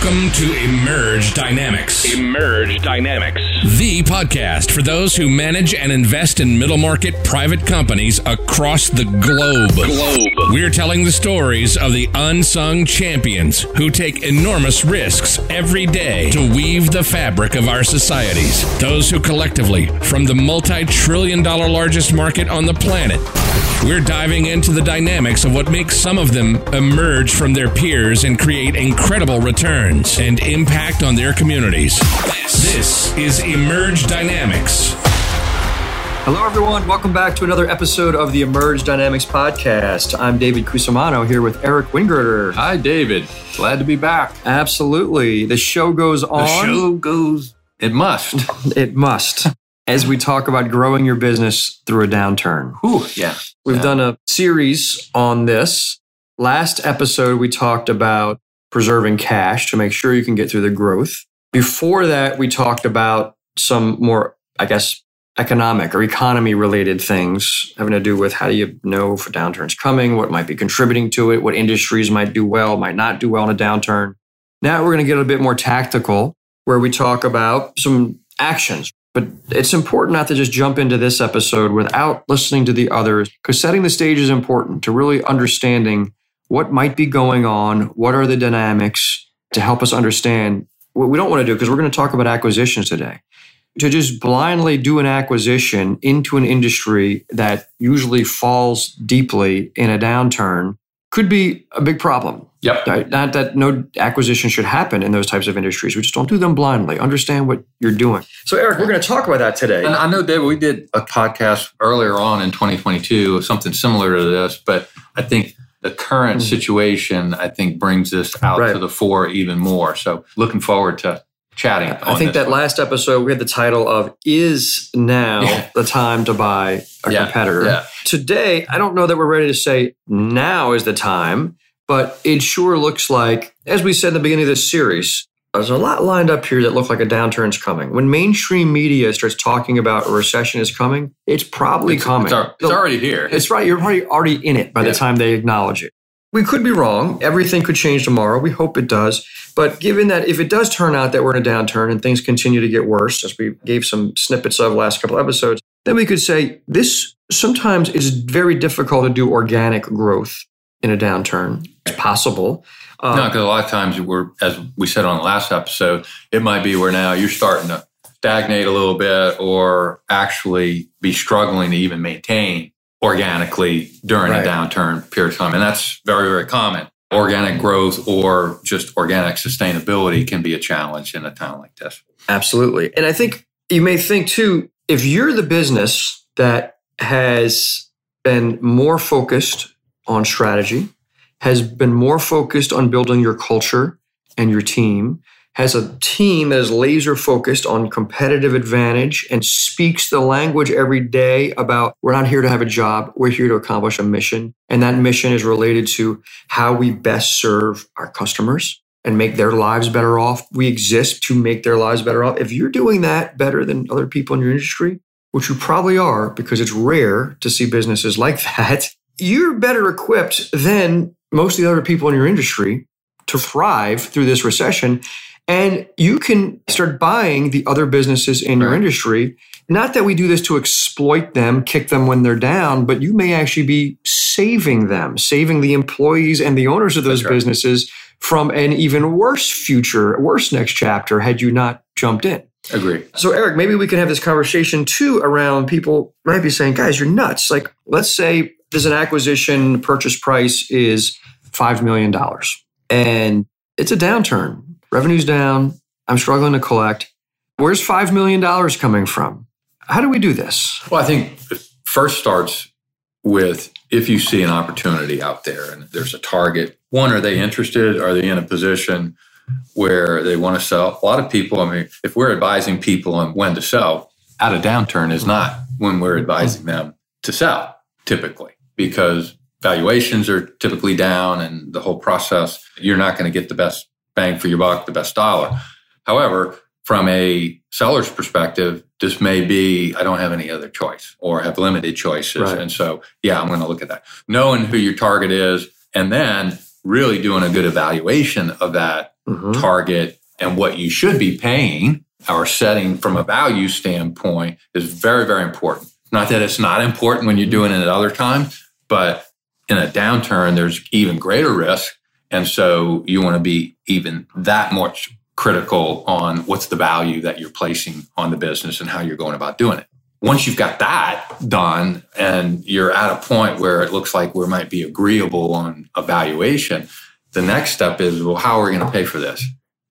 Welcome to Emerge Dynamics. Emerge Dynamics. The podcast for those who manage and invest in middle market private companies across the globe. Globe. We're telling the stories of the unsung champions who take enormous risks every day to weave the fabric of our societies. Those who collectively, from the multi trillion dollar largest market on the planet, we're diving into the dynamics of what makes some of them emerge from their peers and create incredible returns and impact on their communities. This is Emerge Dynamics. Hello, everyone. Welcome back to another episode of the Emerge Dynamics podcast. I'm David Cusimano here with Eric Wingirter. Hi, David. Glad to be back. Absolutely. The show goes on. The show goes. It must. It must. As we talk about growing your business through a downturn. Whew, yeah. We've Yeah. done a series on this. Last episode, we talked about preserving cash to make sure you can get through the growth. Before that, we talked about some more, I guess, economic or economy related things having to do with how do you know if a downturn's coming, what might be contributing to it, what industries might do well, might not do well in a downturn. Now we're going to get a bit more tactical where we talk about some actions. But it's important not to just jump into this episode without listening to the others, because setting the stage is important to really understanding what might be going on, what are the dynamics to help us understand what we don't want to do, because we're going to talk about acquisitions today. To just blindly do an acquisition into an industry that usually falls deeply in a downturn could be a big problem. Yep. Right? Not that no acquisition should happen in those types of industries. We just don't do them blindly. Understand what you're doing. So, Eric, we're going to talk about that today. And I know, David, we did a podcast earlier on in 2022, something similar to this, but I think the current mm-hmm. situation, I think, brings this out. Right. to the fore even more. So, looking forward to chatting. I think that one. last episode we had the title of "Is Now Yeah. the Time to Buy a Yeah, Competitor?" yeah. Today, I don't know that we're ready to say now is the time, but it sure looks like, as we said in the beginning of this series, there's a lot lined up here that look like a downturn's coming. When mainstream media starts talking about a recession is coming, it's probably It's, coming. it's, it's already here. It's right. You're probably already in it by the time they acknowledge it. We could be wrong. Everything could change tomorrow. We hope it does. But given that if it does turn out that we're in a downturn and things continue to get worse, as we gave some snippets of last couple episodes, then we could say this sometimes is very difficult to do organic growth in a downturn. It's possible. Uh, No, because a lot of times we're, as we said on the last episode, it might be where now you're starting to stagnate a little bit or actually be struggling to even maintain organically during Right. a downturn period of time. And that's very, very common. Organic growth or just organic sustainability can be a challenge in a time like this. Absolutely. And I think you may think too, if you're the business that has been more focused on strategy, has been more focused on building your culture and your team, has a team that is laser focused on competitive advantage and speaks the language every day about we're not here to have a job, we're here to accomplish a mission. And that mission is related to how we best serve our customers and make their lives better off. We exist to make their lives better off. If you're doing that better than other people in your industry, which you probably are because it's rare to see businesses like that, you're better equipped than most of the other people in your industry to thrive through this recession. And you can start buying the other businesses in your industry. Not that we do this to exploit them, kick them when they're down, but you may actually be saving them, saving the employees and the owners of those right. businesses from an even worse future, worse next chapter had you not jumped in. Agree. So, Eric, maybe we can have this conversation too around people might be saying, guys, you're nuts. Like, let's say there's an acquisition, purchase price is $5 million and it's a downturn. Revenue's down. I'm struggling to collect. Where's $5 million coming from? How do we do this? Well, I think it first starts with if you see an opportunity out there and there's a target. One, are they interested? Are they in a position where they want to sell? A lot of people, I mean, if we're advising people on when to sell, out of downturn is not when we're advising them to sell, typically, because valuations are typically down and the whole process, you're not going to get the best bang for your buck, the best dollar. However, from a seller's perspective, this may be I don't have any other choice or have limited choices. Right. And so, yeah, I'm going to look at that. Knowing who your target is and then really doing a good evaluation of that Mhm. target and what you should be paying or setting from a value standpoint is very, very important. Not that it's not important when you're doing it at other times, but in a downturn, there's even greater risk. And so you want to be even that much critical on what's the value that you're placing on the business and how you're going about doing it. Once you've got that done and you're at a point where it looks like we might be agreeable on evaluation, the next step is, well, how are we going to pay for this?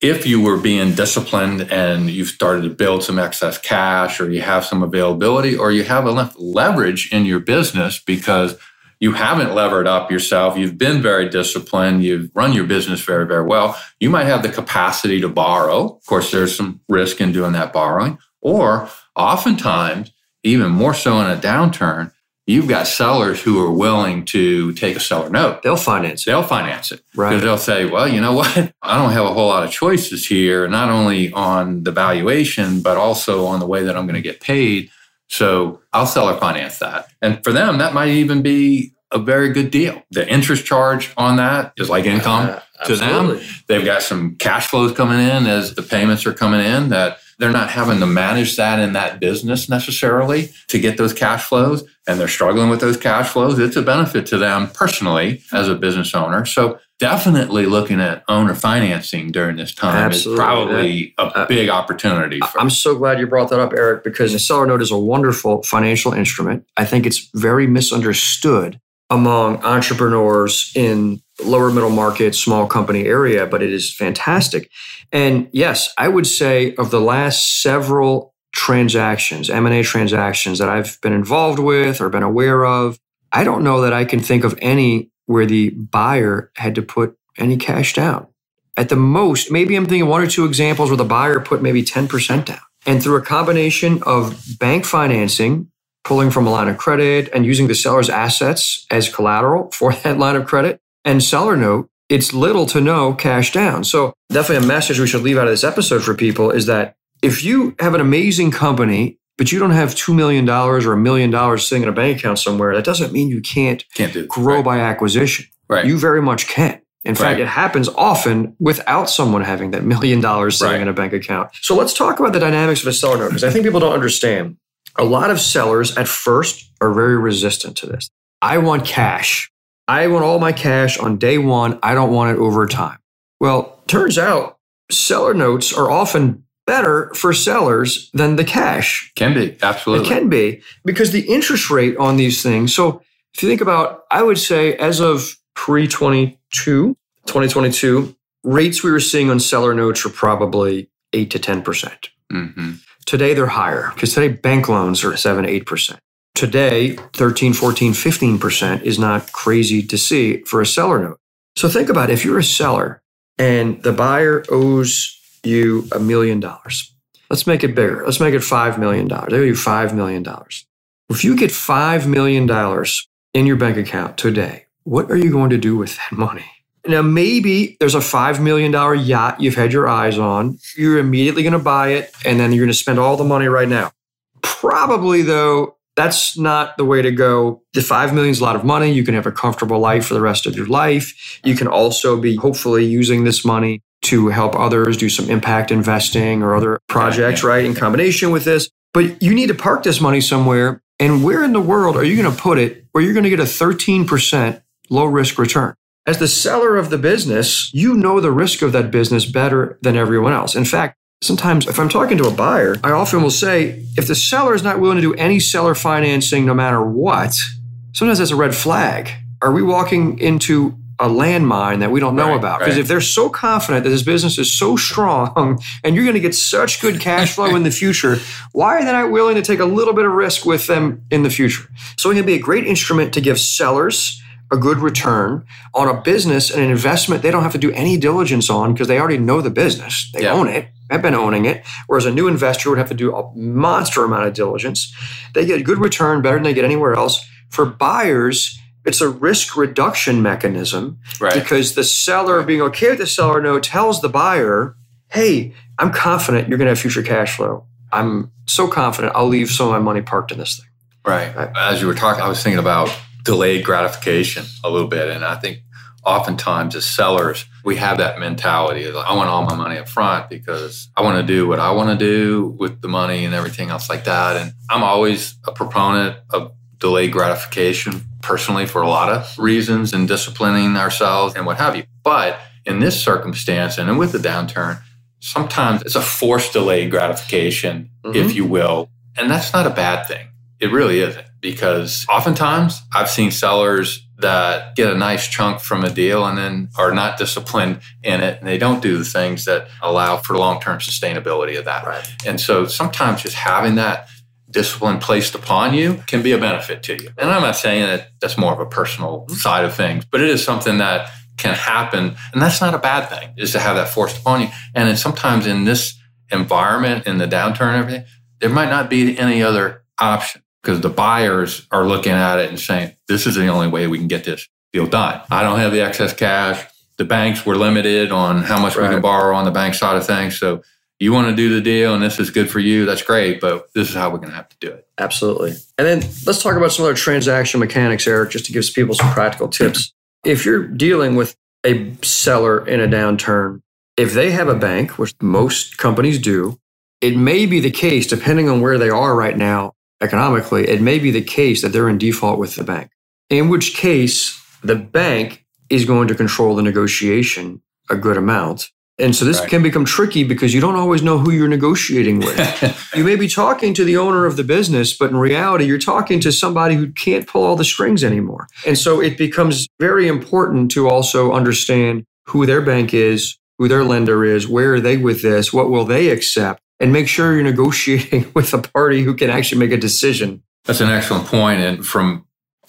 If you were being disciplined and you've started to build some excess cash or you have some availability or you have enough leverage in your business because you haven't levered up yourself, you've been very disciplined, you've run your business very, very well, you might have the capacity to borrow. Of course, there's some risk in doing that borrowing. Or oftentimes, even more so in a downturn, you've got sellers who are willing to take a seller note. They'll finance it. They'll finance it Right. because they'll say, well, you know what? I don't have a whole lot of choices here, not only on the valuation, but also on the way that I'm going to get paid. So I'll seller finance that. And for them, that might even be a very good deal. The interest charge on that is like income Uh, to them. They've got some cash flows coming in as the payments are coming in that they're not having to manage that in that business necessarily to get those cash flows and they're struggling with those cash flows. It's a benefit to them personally as a business owner. So definitely looking at owner financing during this time Absolutely. is probably a Uh, big opportunity for I'm so glad you brought that up, Eric, because a seller note is a wonderful financial instrument. I think it's very misunderstood among entrepreneurs in lower middle market, small company area, but it is fantastic. And yes, I would say of the last several transactions, M&A transactions that I've been involved with or been aware of, I don't know that I can think of any where the buyer had to put any cash down. At the most, maybe I'm thinking one or two examples where the buyer put maybe 10% down. And through a combination of bank financing, pulling from a line of credit and using the seller's assets as collateral for that line of credit and seller note, it's little to no cash down. So definitely a message we should leave out of this episode for people is that if you have an amazing company, but you don't have $2 million or a million dollars sitting in a bank account somewhere, that doesn't mean you can't can't do grow right. by acquisition. Right. You very much can. In fact, Right. it happens often without someone having that million dollars sitting Right. in a bank account. So let's talk about the dynamics of a seller note because I think people don't understand. A lot of sellers at first are very resistant to this. I want cash. I want all my cash on day one. I don't want it over time. Well, turns out seller notes are often better for sellers than the cash. can be absolutely It can be because the interest rate on these things. So if you think about, I would say as of pre 22, 2022, rates we were seeing on seller notes were probably 8 to 10%. hmm Today they're higher because today bank loans are 7 8%. Today, 13, 14, 15% is not crazy to see for a seller note. So think about it. if you're a seller and the buyer owes you a million dollars. Let's make it bigger. Let's make it $5 million. They owe you $5 million. If you get $5 million in your bank account today, what are you going to do with that money? Now, maybe there's a $5 million yacht you've had your eyes on. You're immediately going to buy it, and then you're going to spend all the money right now. Probably, though, that's not the way to go. The $5 million is a lot of money. You can have a comfortable life for the rest of your life. You can also be hopefully using this money to help others do some impact investing or other projects, yeah. right, in combination with this. But you need to park this money somewhere. And where in the world are you going to put it where you're going to get a 13% low risk return? As the seller of the business, you know the risk of that business better than everyone else. In fact, sometimes if I'm talking to a buyer, I often will say, if the seller is not willing to do any seller financing no matter what, sometimes that's a red flag. Are we walking into a landmine that we don't know Right, about? Because right. if they're so confident that this business is so strong and you're going to get such good cash flow in the future, why are they not willing to take a little bit of risk with them in the future? So it can be a great instrument to give sellers a good return on a business and an investment they don't have to do any diligence on because they already know the business. They Yeah. own it, have been owning it. Whereas a new investor would have to do a monster amount of diligence. They get a good return better than they get anywhere else. For buyers, it's a risk reduction mechanism right because the seller being okay with the seller note tells the buyer, hey, I'm confident you're going to have future cash flow. I'm so confident I'll leave some of my money parked in this thing. Right. As you were talking, I was thinking about delayed gratification a little bit. And I think oftentimes as sellers, we have that mentality of I want all my money up front because I want to do what I want to do with the money and everything else like that. And I'm always a proponent of delayed gratification personally for a lot of reasons and disciplining ourselves and what have you. But in this circumstance and with the downturn, sometimes it's a forced delayed gratification, mm-hmm. if you will. And that's not a bad thing. It really isn't because oftentimes I've seen sellers that get a nice chunk from a deal and then are not disciplined in it and they don't do the things that allow for long-term sustainability of that. Right. And so sometimes just having that discipline placed upon you can be a benefit to you. And I'm not saying that that's more of a personal side of things, but it is something that can happen. And that's not a bad thing, is to have that forced upon you. And then sometimes in this environment, in the downturn and everything, there might not be any other option because the buyers are looking at it and saying, this is the only way we can get this deal done. I don't have the excess cash. The banks were limited on how much right. we can borrow on the bank side of things. So you want to do the deal and this is good for you, that's great, but this is how we're going to have to do it. Absolutely. And then let's talk about some other transaction mechanics, Eric, just to give people some practical tips. If you're dealing with a seller in a downturn, if they have a bank, which most companies do, it may be the case, depending on where they are right now, economically, it may be the case that they're in default with the bank, in which case the bank is going to control the negotiation a good amount. And so this right. can become tricky because you don't always know who you're negotiating with. you may be talking to the owner of the business, but in reality, you're talking to somebody who can't pull all the strings anymore. And so it becomes very important to also understand who their bank is, who their lender is, where are they with this, what will they accept, and make sure you're negotiating with a party who can actually make a decision. That's an excellent point, and from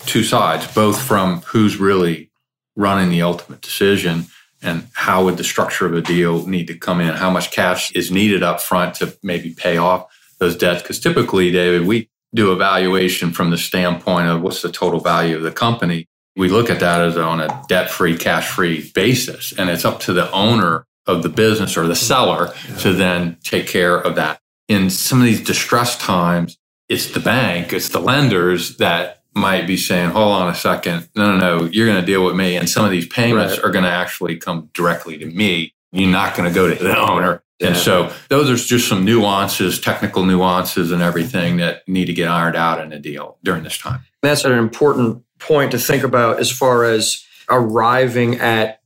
two sides, both from who's really running the ultimate decision and how would the structure of a deal need to come in, how much cash is needed up front to maybe pay off those debts. Because typically, David, we do evaluation from the standpoint of what's the total value of the company. We look at that as on a debt free, cash free basis, and it's up to the owner of the business or the seller yeah. to then take care of that. In some of these distressed times, it's the bank, it's the lenders that might be saying, hold on a second. No, no, no, you're going to deal with me. And some of these payments right. are going to actually come directly to me. You're not going to go to the owner. Yeah. And so those are just some nuances, technical nuances and everything that need to get ironed out in a deal during this time. That's an important point to think about as far as arriving at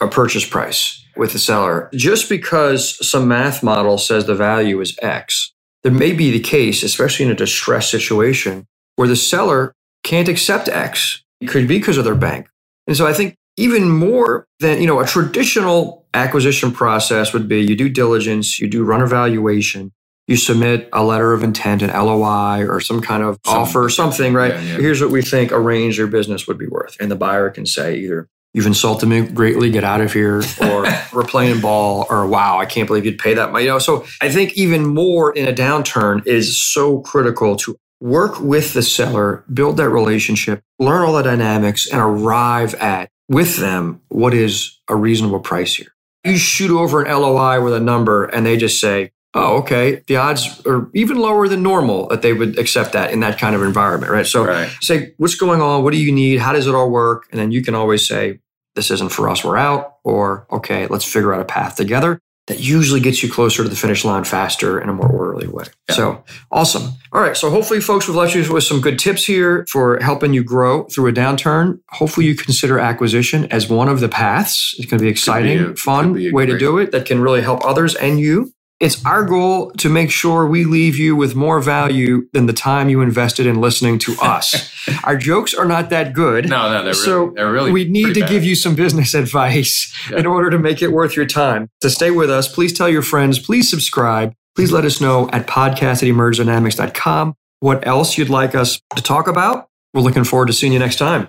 a purchase price with the seller. Just because some math model says the value is X, there may be the case, especially in a distressed situation, where the seller can't accept X. It could be because of their bank. And so I think even more than, you know, a traditional acquisition process would be you do diligence, you do run evaluation, you submit a letter of intent, an LOI or some kind of some, offer, something, right? Yeah, yeah. Here's what we think a range your business would be worth. And the buyer can say either you've insulted me greatly, get out of here, or we're playing ball, or wow, I can't believe you'd pay that much. You know, so I think even more in a downturn is so critical to work with the seller, build that relationship, learn all the dynamics, and arrive at with them what is a reasonable price here. You shoot over an LOI with a number and they just say, oh, okay, the odds are even lower than normal that they would accept that in that kind of environment, right? So right. say, what's going on? What do you need? How does it all work? And then you can always say, this isn't for us, we're out, or okay, let's figure out a path together that usually gets you closer to the finish line faster in a more orderly way. Yeah. So awesome. All right. So hopefully, folks, we've left you with some good tips here for helping you grow through a downturn. Hopefully, you consider acquisition as one of the paths. It's going to be exciting, be a, fun way to do it that can really help others and you. It's our goal to make sure we leave you with more value than the time you invested in listening to us. our jokes are not that good. No, no, they're so really, they're really we need to bad. give you some business advice yeah. in order to make it worth your time. To stay with us, please tell your friends, please subscribe. Please let us know at podcast at emergedynamics.com what else you'd like us to talk about. We're looking forward to seeing you next time.